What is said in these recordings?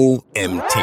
OMT.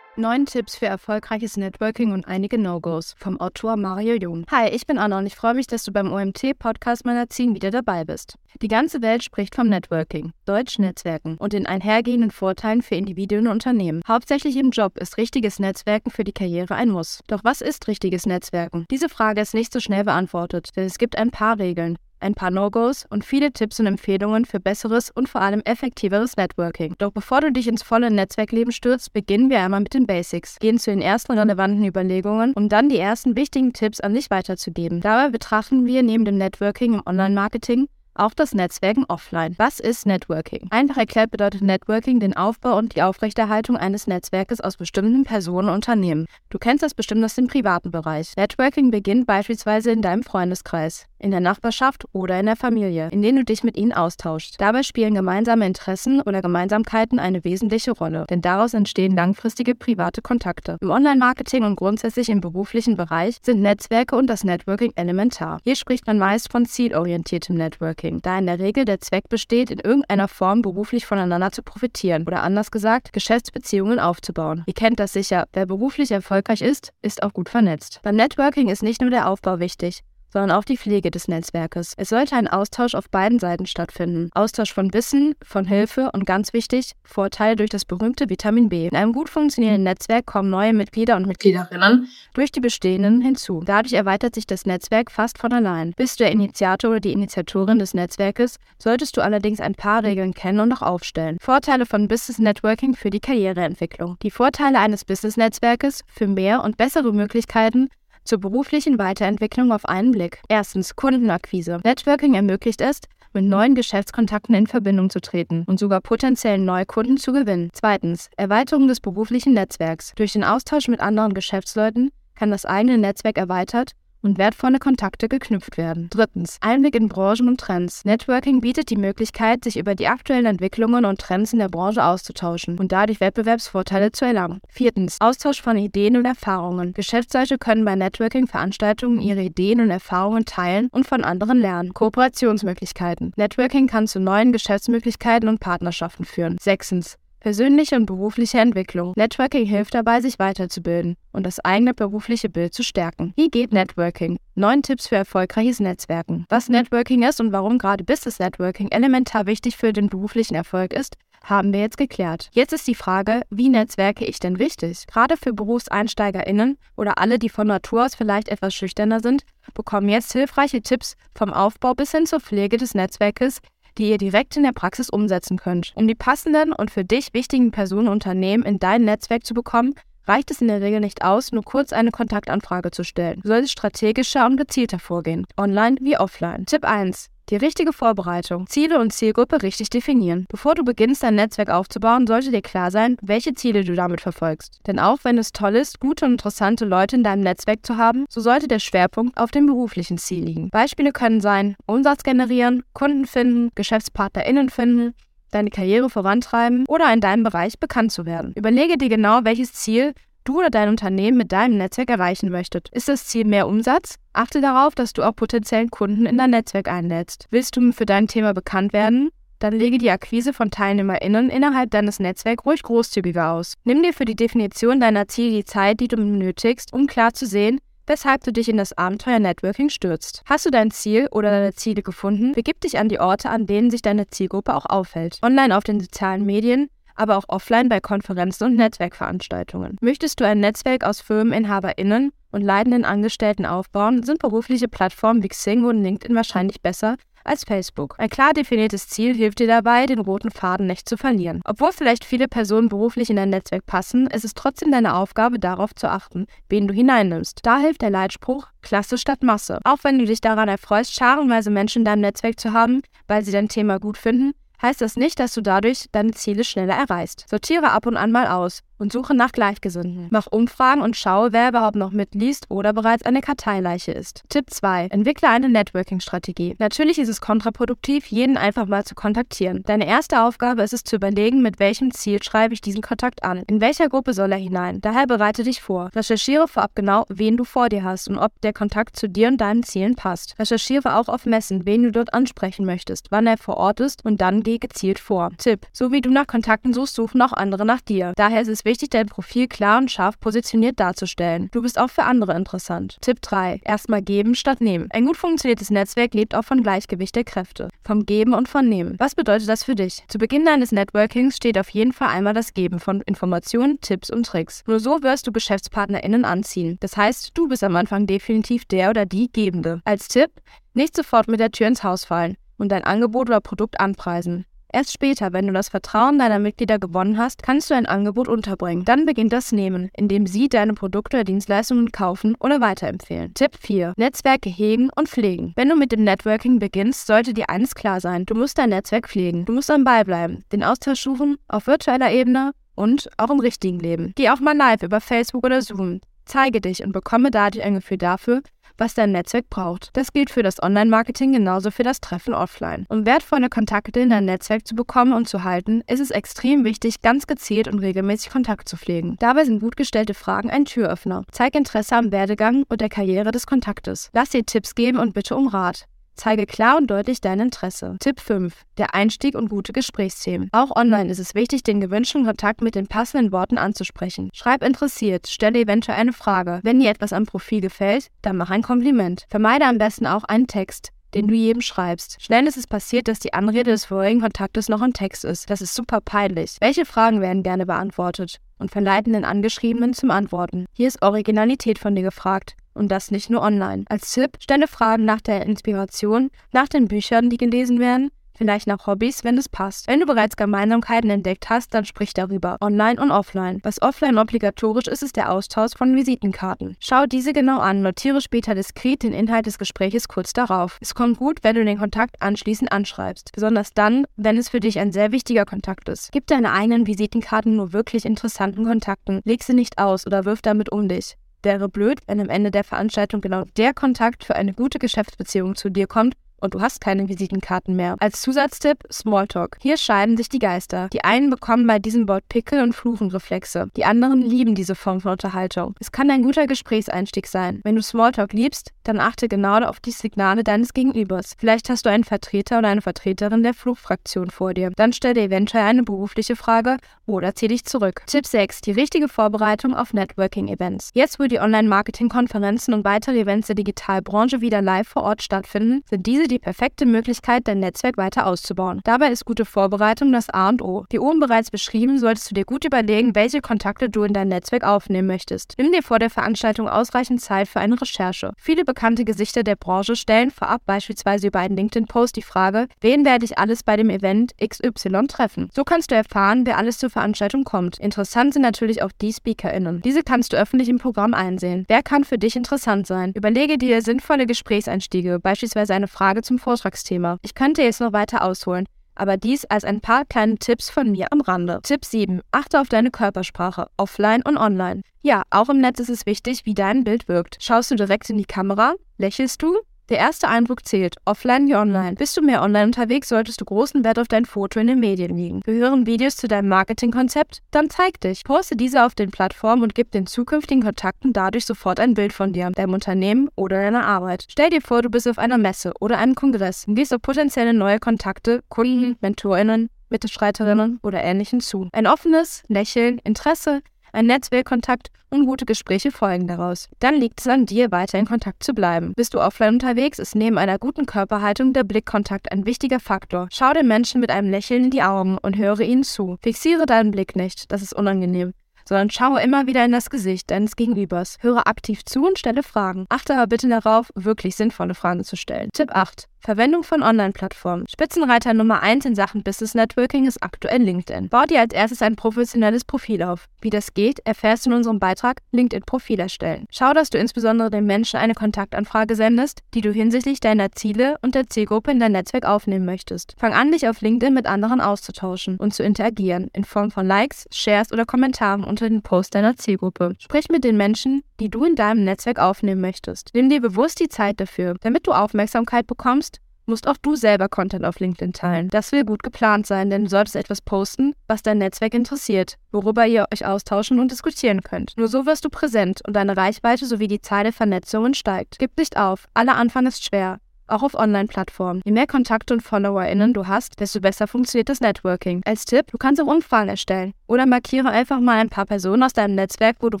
Neun Tipps für erfolgreiches Networking und einige No-Gos vom Autor Mario Jung. Hi, ich bin Anna und ich freue mich, dass du beim OMT Podcast Magazin wieder dabei bist. Die ganze Welt spricht vom Networking, Deutsch Netzwerken und den einhergehenden Vorteilen für Individuen und Unternehmen. Hauptsächlich im Job ist richtiges Netzwerken für die Karriere ein Muss. Doch was ist richtiges Netzwerken? Diese Frage ist nicht so schnell beantwortet, denn es gibt ein paar Regeln, ein paar No-Gos und viele Tipps und Empfehlungen für besseres und vor allem effektiveres Networking. Doch bevor du dich ins volle Netzwerkleben stürzt, beginnen wir einmal mit den Basics, gehen zu den ersten relevanten Überlegungen, um dann die ersten wichtigen Tipps an dich weiterzugeben. Dabei betrachten wir neben dem Networking im Online-Marketing auch das Netzwerken offline. Was ist Networking? Einfach erklärt bedeutet Networking den Aufbau und die Aufrechterhaltung eines Netzwerkes aus bestimmten Personen und Unternehmen. Du kennst das bestimmt aus dem privaten Bereich. Networking beginnt beispielsweise in deinem Freundeskreis, in der Nachbarschaft oder in der Familie, in denen du dich mit ihnen austauschst. Dabei spielen gemeinsame Interessen oder Gemeinsamkeiten eine wesentliche Rolle, denn daraus entstehen langfristige private Kontakte. Im Online-Marketing und grundsätzlich im beruflichen Bereich sind Netzwerke und das Networking elementar. Hier spricht man meist von zielorientiertem Networking. Da in der Regel der Zweck besteht, in irgendeiner Form beruflich voneinander zu profitieren oder anders gesagt, Geschäftsbeziehungen aufzubauen. Ihr kennt das sicher, wer beruflich erfolgreich ist, ist auch gut vernetzt. Beim Networking ist nicht nur der Aufbau wichtig, sondern auch die Pflege des Netzwerkes. Es sollte ein Austausch auf beiden Seiten stattfinden. Austausch von Wissen, von Hilfe und ganz wichtig, Vorteile durch das berühmte Vitamin B. In einem gut funktionierenden Netzwerk kommen neue Mitglieder und Mitgliederinnen durch die bestehenden hinzu. Dadurch erweitert sich das Netzwerk fast von allein. Bist du der Initiator oder die Initiatorin des Netzwerkes, solltest du allerdings ein paar Regeln kennen und auch aufstellen. Vorteile von Business Networking für die Karriereentwicklung. Die Vorteile eines Business Netzwerkes für mehr und bessere Möglichkeiten zur beruflichen Weiterentwicklung auf einen Blick. Erstens Kundenakquise. Networking ermöglicht es, mit neuen Geschäftskontakten in Verbindung zu treten und sogar potenziellen Neukunden zu gewinnen. Zweitens Erweiterung des beruflichen Netzwerks. Durch den Austausch mit anderen Geschäftsleuten kann das eigene Netzwerk erweitert und wertvolle Kontakte geknüpft werden. Drittens, Einblick in Branchen und Trends. Networking bietet die Möglichkeit, sich über die aktuellen Entwicklungen und Trends in der Branche auszutauschen und dadurch Wettbewerbsvorteile zu erlangen. Viertens, Austausch von Ideen und Erfahrungen. Geschäftsleute können bei Networking-Veranstaltungen ihre Ideen und Erfahrungen teilen und von anderen lernen. Kooperationsmöglichkeiten. Networking kann zu neuen Geschäftsmöglichkeiten und Partnerschaften führen. Sechstens, Persönliche und berufliche Entwicklung. Networking hilft dabei, sich weiterzubilden und das eigene berufliche Bild zu stärken. Wie geht Networking? Neun Tipps für erfolgreiches Netzwerken. Was Networking ist und warum gerade Business Networking elementar wichtig für den beruflichen Erfolg ist, haben wir jetzt geklärt. Jetzt ist die Frage, wie netzwerke ich denn richtig? Gerade für BerufseinsteigerInnen oder alle, die von Natur aus vielleicht etwas schüchterner sind, bekommen jetzt hilfreiche Tipps vom Aufbau bis hin zur Pflege des Netzwerkes, die ihr direkt in der Praxis umsetzen könnt. Um die passenden und für dich wichtigen Personen und Unternehmen in dein Netzwerk zu bekommen, reicht es in der Regel nicht aus, nur kurz eine Kontaktanfrage zu stellen. Du solltest strategischer und gezielter vorgehen, online wie offline. Tipp 1. Die richtige Vorbereitung. Ziele und Zielgruppe richtig definieren. Bevor du beginnst, dein Netzwerk aufzubauen, sollte dir klar sein, welche Ziele du damit verfolgst. Denn auch wenn es toll ist, gute und interessante Leute in deinem Netzwerk zu haben, so sollte der Schwerpunkt auf dem beruflichen Ziel liegen. Beispiele können sein, Umsatz generieren, Kunden finden, GeschäftspartnerInnen finden, deine Karriere vorantreiben oder in deinem Bereich bekannt zu werden. Überlege dir genau, welches Ziel du oder dein Unternehmen mit deinem Netzwerk erreichen möchtet. Ist das Ziel mehr Umsatz? Achte darauf, dass du auch potenziellen Kunden in dein Netzwerk einlädst. Willst du für dein Thema bekannt werden? Dann lege die Akquise von TeilnehmerInnen innerhalb deines Netzwerks ruhig großzügiger aus. Nimm dir für die Definition deiner Ziele die Zeit, die du benötigst, um klar zu sehen, weshalb du dich in das Abenteuer Networking stürzt. Hast du dein Ziel oder deine Ziele gefunden? Begib dich an die Orte, an denen sich deine Zielgruppe auch aufhält. Online auf den sozialen Medien, aber auch offline bei Konferenzen und Netzwerkveranstaltungen. Möchtest du ein Netzwerk aus FirmeninhaberInnen und leitenden Angestellten aufbauen, sind berufliche Plattformen wie Xing und LinkedIn wahrscheinlich besser als Facebook. Ein klar definiertes Ziel hilft dir dabei, den roten Faden nicht zu verlieren. Obwohl vielleicht viele Personen beruflich in dein Netzwerk passen, ist es trotzdem deine Aufgabe, darauf zu achten, wen du hineinnimmst. Da hilft der Leitspruch Klasse statt Masse. Auch wenn du dich daran erfreust, scharenweise Menschen in deinem Netzwerk zu haben, weil sie dein Thema gut finden, heißt das nicht, dass du dadurch deine Ziele schneller erreichst. Sortiere ab und an mal aus und suche nach Gleichgesinnten. Mach Umfragen und schaue, wer überhaupt noch mitliest oder bereits eine Karteileiche ist. Tipp 2. Entwickle eine Networking-Strategie. Natürlich ist es kontraproduktiv, jeden einfach mal zu kontaktieren. Deine erste Aufgabe ist es zu überlegen, mit welchem Ziel schreibe ich diesen Kontakt an. In welcher Gruppe soll er hinein? Daher bereite dich vor. Recherchiere vorab genau, wen du vor dir hast und ob der Kontakt zu dir und deinen Zielen passt. Recherchiere auch auf Messen, wen du dort ansprechen möchtest, wann er vor Ort ist und dann geh gezielt vor. Tipp: So wie du nach Kontakten suchst, suchen auch andere nach dir. Daher ist es dein Profil klar und scharf positioniert darzustellen. Du bist auch für andere interessant. Tipp 3: Erstmal geben statt nehmen. Ein gut funktioniertes Netzwerk lebt auch von Gleichgewicht der Kräfte, vom Geben und von Nehmen. Was bedeutet das für dich? Zu Beginn deines Networkings steht auf jeden Fall einmal das Geben von Informationen, Tipps und Tricks. Nur so wirst du GeschäftspartnerInnen anziehen. Das heißt, du bist am Anfang definitiv der oder die Gebende. Als Tipp, nicht sofort mit der Tür ins Haus fallen und dein Angebot oder Produkt anpreisen. Erst später, wenn du das Vertrauen deiner Mitglieder gewonnen hast, kannst du ein Angebot unterbringen. Dann beginnt das Nehmen, indem sie deine Produkte oder Dienstleistungen kaufen oder weiterempfehlen. Tipp 4. Netzwerke hegen und pflegen. Wenn du mit dem Networking beginnst, sollte dir eines klar sein. Du musst dein Netzwerk pflegen. Du musst am Ball bleiben, den Austausch suchen, auf virtueller Ebene und auch im richtigen Leben. Geh auch mal live über Facebook oder Zoom. Zeige dich und bekomme dadurch ein Gefühl dafür, was dein Netzwerk braucht. Das gilt für das Online-Marketing genauso für das Treffen offline. Um wertvolle Kontakte in dein Netzwerk zu bekommen und zu halten, ist es extrem wichtig, ganz gezielt und regelmäßig Kontakt zu pflegen. Dabei sind gut gestellte Fragen ein Türöffner. Zeig Interesse am Werdegang und der Karriere des Kontaktes. Lass dir Tipps geben und bitte um Rat. Zeige klar und deutlich dein Interesse. Tipp 5. Der Einstieg und gute Gesprächsthemen. Auch online ist es wichtig, den gewünschten Kontakt mit den passenden Worten anzusprechen. Schreib interessiert, stelle eventuell eine Frage. Wenn dir etwas am Profil gefällt, dann mach ein Kompliment. Vermeide am besten auch einen Text den du jedem schreibst. Schnell ist es passiert, dass die Anrede des vorherigen Kontaktes noch ein Text ist. Das ist super peinlich. Welche Fragen werden gerne beantwortet? Und verleiten den Angeschriebenen zum Antworten. Hier ist Originalität von dir gefragt. Und das nicht nur online. Als Tipp, stelle Fragen nach der Inspiration, nach den Büchern, die gelesen werden, vielleicht nach Hobbys, wenn es passt. Wenn du bereits Gemeinsamkeiten entdeckt hast, dann sprich darüber, online und offline. Was offline obligatorisch ist, ist der Austausch von Visitenkarten. Schau diese genau an, notiere später diskret den Inhalt des Gespräches kurz darauf. Es kommt gut, wenn du den Kontakt anschließend anschreibst, besonders dann, wenn es für dich ein sehr wichtiger Kontakt ist. Gib deine eigenen Visitenkarten nur wirklich interessanten Kontakten, leg sie nicht aus oder wirf damit um dich wäre blöd, wenn am Ende der Veranstaltung genau der Kontakt für eine gute Geschäftsbeziehung zu dir kommt und du hast keine Visitenkarten mehr. Als Zusatztipp Smalltalk. Hier scheiden sich die Geister. Die einen bekommen bei diesem Wort Pickel und Fluchenreflexe. Die anderen lieben diese Form von Unterhaltung. Es kann ein guter Gesprächseinstieg sein. Wenn du Smalltalk liebst, dann achte genau auf die Signale deines Gegenübers. Vielleicht hast du einen Vertreter oder eine Vertreterin der Fluchfraktion vor dir. Dann stell dir eventuell eine berufliche Frage oder zieh dich zurück. Tipp 6. Die richtige Vorbereitung auf Networking-Events. Jetzt, wo die Online-Marketing-Konferenzen und weitere Events der Digitalbranche wieder live vor Ort stattfinden, sind diese die perfekte Möglichkeit, dein Netzwerk weiter auszubauen. Dabei ist gute Vorbereitung das A und O. Wie oben bereits beschrieben, solltest du dir gut überlegen, welche Kontakte du in dein Netzwerk aufnehmen möchtest. Nimm dir vor der Veranstaltung ausreichend Zeit für eine Recherche. Viele bekannte Gesichter der Branche stellen vorab beispielsweise über einen LinkedIn-Post die Frage, wen werde ich alles bei dem Event XY treffen. So kannst du erfahren, wer alles zur Veranstaltung kommt. Interessant sind natürlich auch die SpeakerInnen. Diese kannst du öffentlich im Programm einsehen. Wer kann für dich interessant sein? Überlege dir sinnvolle Gesprächseinstiege, beispielsweise eine Frage Frage zum Vortragsthema. Ich könnte jetzt noch weiter ausholen, aber dies als ein paar kleine Tipps von mir am Rande. Tipp 7. Achte auf deine Körpersprache, offline und online. Ja, auch im Netz ist es wichtig, wie dein Bild wirkt. Schaust du direkt in die Kamera? Lächelst du? Der erste Eindruck zählt, offline wie online. Bist du mehr online unterwegs, solltest du großen Wert auf dein Foto in den Medien legen. Gehören Videos zu deinem Marketingkonzept? Dann zeig dich. Poste diese auf den Plattformen und gib den zukünftigen Kontakten dadurch sofort ein Bild von dir, deinem Unternehmen oder deiner Arbeit. Stell dir vor, du bist auf einer Messe oder einem Kongress und gehst auf potenzielle neue Kontakte, Kunden, MentorInnen, Mitstreiterinnen oder Ähnlichem zu. Ein offenes Lächeln, Interesse, ein Netzwerkkontakt und gute Gespräche folgen daraus. Dann liegt es an dir, weiter in Kontakt zu bleiben. Bist du offline unterwegs, ist neben einer guten Körperhaltung der Blickkontakt ein wichtiger Faktor. Schau den Menschen mit einem Lächeln in die Augen und höre ihnen zu. Fixiere deinen Blick nicht, das ist unangenehm sondern schaue immer wieder in das Gesicht deines Gegenübers. Höre aktiv zu und stelle Fragen. Achte aber bitte darauf, wirklich sinnvolle Fragen zu stellen. Tipp 8. Verwendung von Online-Plattformen. Spitzenreiter Nummer 1 in Sachen Business Networking ist aktuell LinkedIn. Bau dir als erstes ein professionelles Profil auf. Wie das geht, erfährst du in unserem Beitrag LinkedIn-Profil erstellen. Schau, dass du insbesondere den Menschen eine Kontaktanfrage sendest, die du hinsichtlich deiner Ziele und der Zielgruppe in dein Netzwerk aufnehmen möchtest. Fang an, dich auf LinkedIn mit anderen auszutauschen und zu interagieren, in Form von Likes, Shares oder Kommentaren unter den Posts deiner Zielgruppe. Sprich mit den Menschen, die du in deinem Netzwerk aufnehmen möchtest. Nimm dir bewusst die Zeit dafür, damit du Aufmerksamkeit bekommst musst auch du selber Content auf LinkedIn teilen. Das will gut geplant sein, denn du solltest etwas posten, was dein Netzwerk interessiert, worüber ihr euch austauschen und diskutieren könnt. Nur so wirst du präsent und deine Reichweite sowie die Zahl der Vernetzungen steigt. Gib nicht auf, aller Anfang ist schwer. Auch auf Online-Plattformen. Je mehr Kontakte und FollowerInnen du hast, desto besser funktioniert das Networking. Als Tipp, du kannst auch Umfragen erstellen oder markiere einfach mal ein paar Personen aus deinem Netzwerk, wo du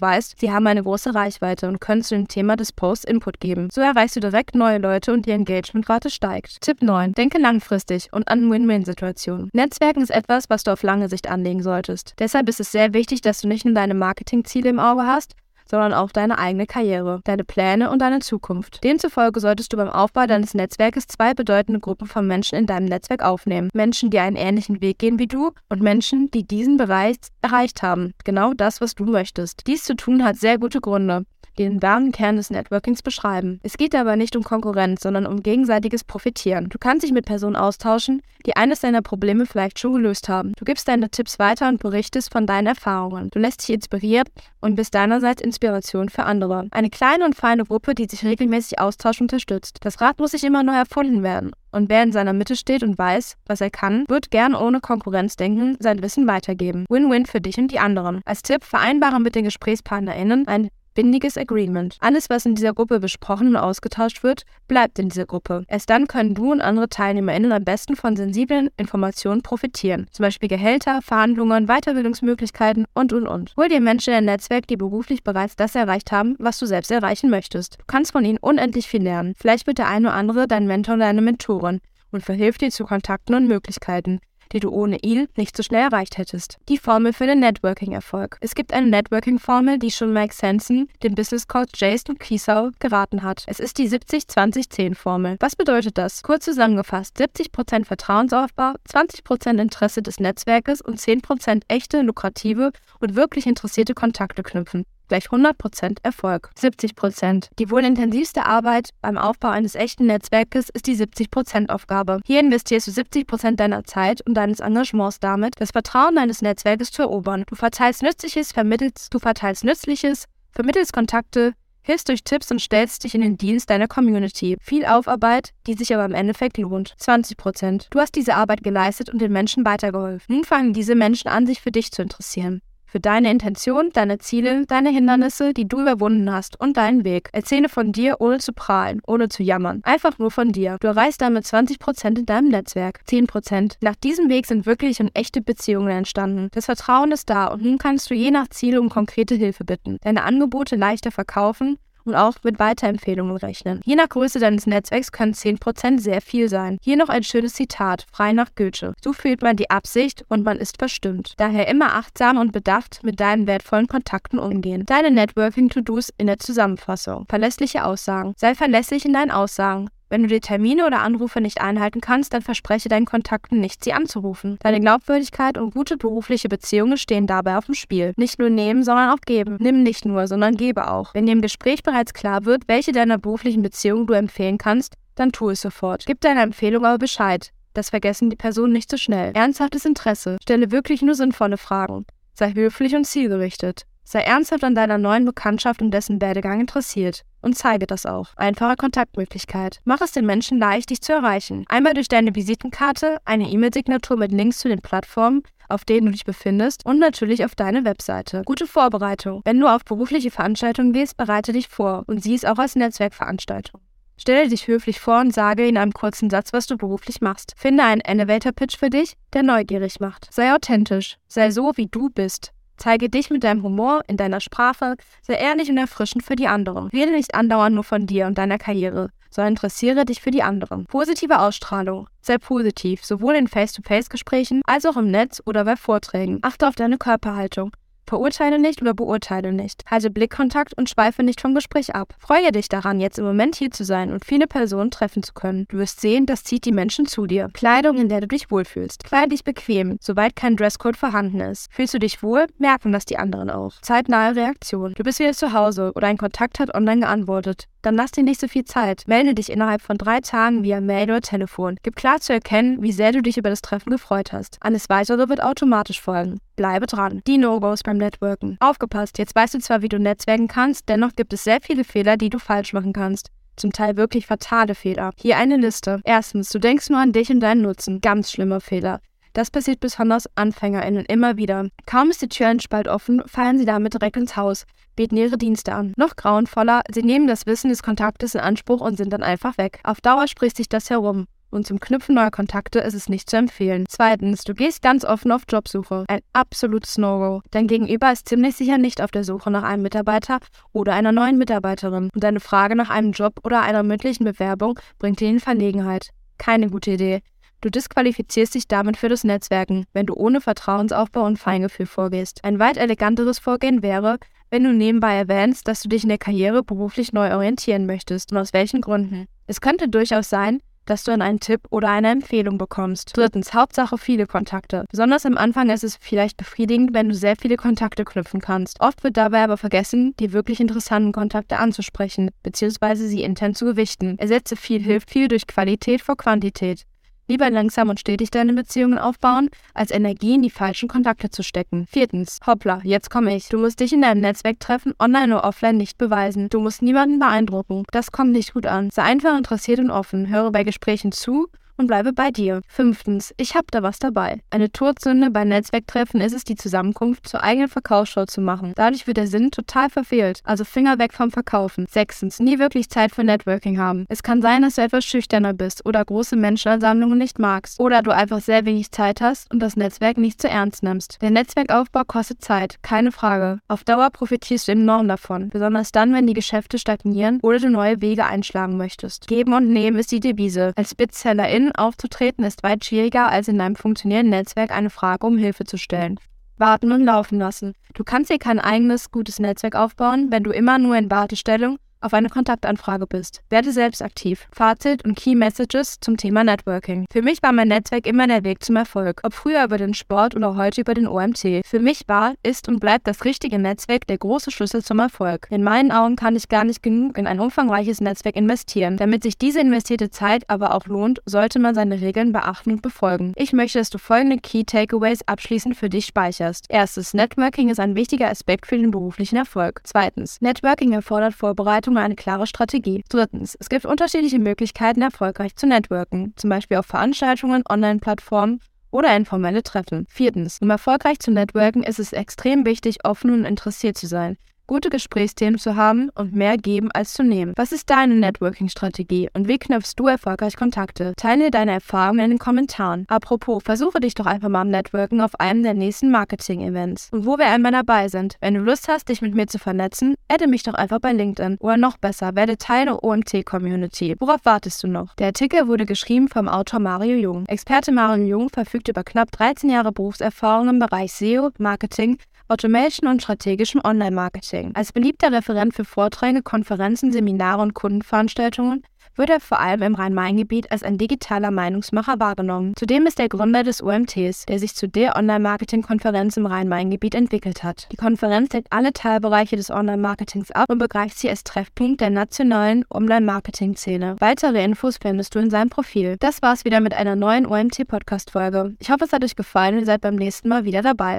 weißt, sie haben eine große Reichweite und können zu dem Thema des Posts Input geben. So erreichst du direkt neue Leute und die Engagementrate steigt. Tipp 9. Denke langfristig und an Win-Win-Situationen. Netzwerken ist etwas, was du auf lange Sicht anlegen solltest. Deshalb ist es sehr wichtig, dass du nicht nur deine Marketingziele im Auge hast, sondern auch deine eigene Karriere, deine Pläne und deine Zukunft. Demzufolge solltest du beim Aufbau deines Netzwerkes zwei bedeutende Gruppen von Menschen in deinem Netzwerk aufnehmen. Menschen, die einen ähnlichen Weg gehen wie du und Menschen, die diesen Bereich erreicht haben. Genau das, was du möchtest. Dies zu tun hat sehr gute Gründe den wahren Kern des Networkings beschreiben. Es geht aber nicht um Konkurrenz, sondern um gegenseitiges Profitieren. Du kannst dich mit Personen austauschen, die eines deiner Probleme vielleicht schon gelöst haben. Du gibst deine Tipps weiter und berichtest von deinen Erfahrungen. Du lässt dich inspirieren und bist deinerseits Inspiration für andere. Eine kleine und feine Gruppe, die sich regelmäßig austauscht unterstützt. Das Rad muss nicht immer neu erfunden werden. Und wer in seiner Mitte steht und weiß, was er kann, wird gern ohne Konkurrenz denken, sein Wissen weitergeben. Win-win für dich und die anderen. Als Tipp vereinbare mit den GesprächspartnerInnen ein bindiges Agreement. Alles, was in dieser Gruppe besprochen und ausgetauscht wird, bleibt in dieser Gruppe. Erst dann können du und andere TeilnehmerInnen am besten von sensiblen Informationen profitieren. Zum Beispiel Gehälter, Verhandlungen, Weiterbildungsmöglichkeiten und und und. Hol dir Menschen in ein Netzwerk, die beruflich bereits das erreicht haben, was du selbst erreichen möchtest. Du kannst von ihnen unendlich viel lernen. Vielleicht wird der eine oder andere dein Mentor oder deine Mentorin und verhilft dir zu Kontakten und Möglichkeiten die du ohne ihn nicht so schnell erreicht hättest. Die Formel für den Networking-Erfolg. Es gibt eine Networking-Formel, die schon Mike Sanson, dem Business Coach Jason Kiesau, geraten hat. Es ist die 70-20-10-Formel. Was bedeutet das? Kurz zusammengefasst, 70% Vertrauensaufbau, 20% Interesse des Netzwerkes und 10% echte, lukrative und wirklich interessierte Kontakte knüpfen gleich 100% Erfolg. 70%. Die wohl intensivste Arbeit beim Aufbau eines echten Netzwerkes ist die 70%-Aufgabe. Hier investierst du 70% deiner Zeit und deines Engagements damit, das Vertrauen deines Netzwerkes zu erobern. Du verteilst Nützliches, vermittelst, du verteilst Nützliches, vermittelst Kontakte, hilfst durch Tipps und stellst dich in den Dienst deiner Community. Viel Aufarbeit, die sich aber im Endeffekt lohnt. 20%. Du hast diese Arbeit geleistet und den Menschen weitergeholfen. Nun fangen diese Menschen an, sich für dich zu interessieren für deine Intention, deine Ziele, deine Hindernisse, die du überwunden hast und deinen Weg. Erzähle von dir, ohne zu prahlen, ohne zu jammern. Einfach nur von dir. Du erreichst damit 20% in deinem Netzwerk. 10%. Nach diesem Weg sind wirklich und echte Beziehungen entstanden. Das Vertrauen ist da und nun kannst du je nach Ziel um konkrete Hilfe bitten. Deine Angebote leichter verkaufen und auch mit Weiterempfehlungen rechnen. Je nach Größe deines Netzwerks können 10% sehr viel sein. Hier noch ein schönes Zitat, frei nach Goethe. So fühlt man die Absicht und man ist verstimmt. Daher immer achtsam und bedacht mit deinen wertvollen Kontakten umgehen. Deine Networking-To-Dos in der Zusammenfassung. Verlässliche Aussagen. Sei verlässlich in deinen Aussagen. Wenn du die Termine oder Anrufe nicht einhalten kannst, dann verspreche deinen Kontakten nicht, sie anzurufen. Deine Glaubwürdigkeit und gute berufliche Beziehungen stehen dabei auf dem Spiel. Nicht nur nehmen, sondern auch geben. Nimm nicht nur, sondern gebe auch. Wenn dir im Gespräch bereits klar wird, welche deiner beruflichen Beziehungen du empfehlen kannst, dann tu es sofort. Gib deiner Empfehlung aber Bescheid. Das vergessen die Personen nicht so schnell. Ernsthaftes Interesse. Stelle wirklich nur sinnvolle Fragen. Sei höflich und zielgerichtet. Sei ernsthaft an deiner neuen Bekanntschaft und dessen Werdegang interessiert und zeige das auch. Einfache Kontaktmöglichkeit. Mach es den Menschen leicht, dich zu erreichen. Einmal durch deine Visitenkarte, eine E-Mail-Signatur mit Links zu den Plattformen, auf denen du dich befindest und natürlich auf deine Webseite. Gute Vorbereitung. Wenn du auf berufliche Veranstaltungen gehst, bereite dich vor und sieh es auch als Netzwerkveranstaltung. Stelle dich höflich vor und sage in einem kurzen Satz, was du beruflich machst. Finde einen Elevator-Pitch für dich, der neugierig macht. Sei authentisch. Sei so, wie du bist. Zeige dich mit deinem Humor, in deiner Sprache, sei ehrlich und erfrischend für die anderen. Rede nicht andauernd nur von dir und deiner Karriere, sondern interessiere dich für die anderen. Positive Ausstrahlung. Sei positiv, sowohl in Face-to-Face-Gesprächen als auch im Netz oder bei Vorträgen. Achte auf deine Körperhaltung. Verurteile nicht oder beurteile nicht. Halte Blickkontakt und schweife nicht vom Gespräch ab. Freue dich daran, jetzt im Moment hier zu sein und viele Personen treffen zu können. Du wirst sehen, das zieht die Menschen zu dir. Kleidung, in der du dich wohlfühlst. Kleide dich bequem, soweit kein Dresscode vorhanden ist. Fühlst du dich wohl, merken das die anderen auch. Zeitnahe Reaktion. Du bist wieder zu Hause oder ein Kontakt hat online geantwortet. Dann lass dir nicht so viel Zeit. Melde dich innerhalb von drei Tagen via Mail oder Telefon. Gib klar zu erkennen, wie sehr du dich über das Treffen gefreut hast. Alles weitere wird automatisch folgen. Bleibe dran. Die No-Gos beim Networken. Aufgepasst, jetzt weißt du zwar, wie du netzwerken kannst, dennoch gibt es sehr viele Fehler, die du falsch machen kannst zum Teil wirklich fatale Fehler. Hier eine Liste. Erstens, du denkst nur an dich und deinen Nutzen. Ganz schlimmer Fehler. Das passiert besonders AnfängerInnen immer wieder. Kaum ist die Tür ein Spalt offen, fallen sie damit direkt ins Haus, bieten ihre Dienste an. Noch grauenvoller, sie nehmen das Wissen des Kontaktes in Anspruch und sind dann einfach weg. Auf Dauer spricht sich das herum und zum Knüpfen neuer Kontakte ist es nicht zu empfehlen. Zweitens, du gehst ganz offen auf Jobsuche. Ein absolutes No-Go. Dein Gegenüber ist ziemlich sicher nicht auf der Suche nach einem Mitarbeiter oder einer neuen Mitarbeiterin und deine Frage nach einem Job oder einer mündlichen Bewerbung bringt dir in Verlegenheit. Keine gute Idee. Du disqualifizierst dich damit für das Netzwerken, wenn du ohne Vertrauensaufbau und Feingefühl vorgehst. Ein weit eleganteres Vorgehen wäre, wenn du nebenbei erwähnst, dass du dich in der Karriere beruflich neu orientieren möchtest und aus welchen Gründen. Es könnte durchaus sein, dass du einen Tipp oder eine Empfehlung bekommst. Drittens, Hauptsache viele Kontakte. Besonders am Anfang ist es vielleicht befriedigend, wenn du sehr viele Kontakte knüpfen kannst. Oft wird dabei aber vergessen, die wirklich interessanten Kontakte anzusprechen, bzw. sie intern zu gewichten. Ersetze viel hilft viel durch Qualität vor Quantität. Lieber langsam und stetig deine Beziehungen aufbauen, als Energie in die falschen Kontakte zu stecken. Viertens, hoppla, jetzt komme ich. Du musst dich in deinem Netzwerk treffen, online oder offline nicht beweisen. Du musst niemanden beeindrucken. Das kommt nicht gut an. Sei einfach interessiert und offen. Höre bei Gesprächen zu und bleibe bei dir. Fünftens, ich hab da was dabei. Eine Todsünde bei Netzwerktreffen ist es, die Zusammenkunft zur eigenen Verkaufsshow zu machen. Dadurch wird der Sinn total verfehlt. Also Finger weg vom Verkaufen. Sechstens, nie wirklich Zeit für Networking haben. Es kann sein, dass du etwas schüchterner bist oder große Menschenansammlungen nicht magst. Oder du einfach sehr wenig Zeit hast und das Netzwerk nicht zu ernst nimmst. Der Netzwerkaufbau kostet Zeit, keine Frage. Auf Dauer profitierst du enorm davon. Besonders dann, wenn die Geschäfte stagnieren oder du neue Wege einschlagen möchtest. Geben und nehmen ist die Devise. Als Bitsellerin aufzutreten ist weit schwieriger, als in einem funktionierenden Netzwerk eine Frage um Hilfe zu stellen. Warten und laufen lassen. Du kannst dir kein eigenes gutes Netzwerk aufbauen, wenn du immer nur in Wartestellung auf eine Kontaktanfrage bist. Werde selbst aktiv. Fazit und Key Messages zum Thema Networking. Für mich war mein Netzwerk immer der Weg zum Erfolg. Ob früher über den Sport oder heute über den OMT. Für mich war, ist und bleibt das richtige Netzwerk der große Schlüssel zum Erfolg. In meinen Augen kann ich gar nicht genug in ein umfangreiches Netzwerk investieren. Damit sich diese investierte Zeit aber auch lohnt, sollte man seine Regeln beachten und befolgen. Ich möchte, dass du folgende Key Takeaways abschließend für dich speicherst. Erstens, Networking ist ein wichtiger Aspekt für den beruflichen Erfolg. Zweitens, Networking erfordert Vorbereitung Vorbereitung eine klare Strategie. Drittens, es gibt unterschiedliche Möglichkeiten, erfolgreich zu networken, zum Beispiel auf Veranstaltungen, Online-Plattformen oder informelle Treffen. Viertens, um erfolgreich zu networken, ist es extrem wichtig, offen und interessiert zu sein gute Gesprächsthemen zu haben und mehr geben als zu nehmen. Was ist deine Networking-Strategie und wie knüpfst du erfolgreich Kontakte? Teile deine Erfahrungen in den Kommentaren. Apropos, versuche dich doch einfach mal am Networken auf einem der nächsten Marketing-Events. Und wo wir einmal dabei sind, wenn du Lust hast, dich mit mir zu vernetzen, adde mich doch einfach bei LinkedIn. Oder noch besser, werde Teil der OMT-Community. Worauf wartest du noch? Der Artikel wurde geschrieben vom Autor Mario Jung. Experte Mario Jung verfügt über knapp 13 Jahre Berufserfahrung im Bereich SEO, Marketing, Automation und strategischem Online-Marketing. Als beliebter Referent für Vorträge, Konferenzen, Seminare und Kundenveranstaltungen wird er vor allem im Rhein-Main-Gebiet als ein digitaler Meinungsmacher wahrgenommen. Zudem ist er Gründer des UMTs, der sich zu der Online-Marketing-Konferenz im Rhein-Main-Gebiet entwickelt hat. Die Konferenz deckt alle Teilbereiche des Online-Marketings ab und begreift sie als Treffpunkt der nationalen Online-Marketing-Szene. Weitere Infos findest du in seinem Profil. Das war's wieder mit einer neuen OMT-Podcast-Folge. Ich hoffe, es hat euch gefallen und ihr seid beim nächsten Mal wieder dabei.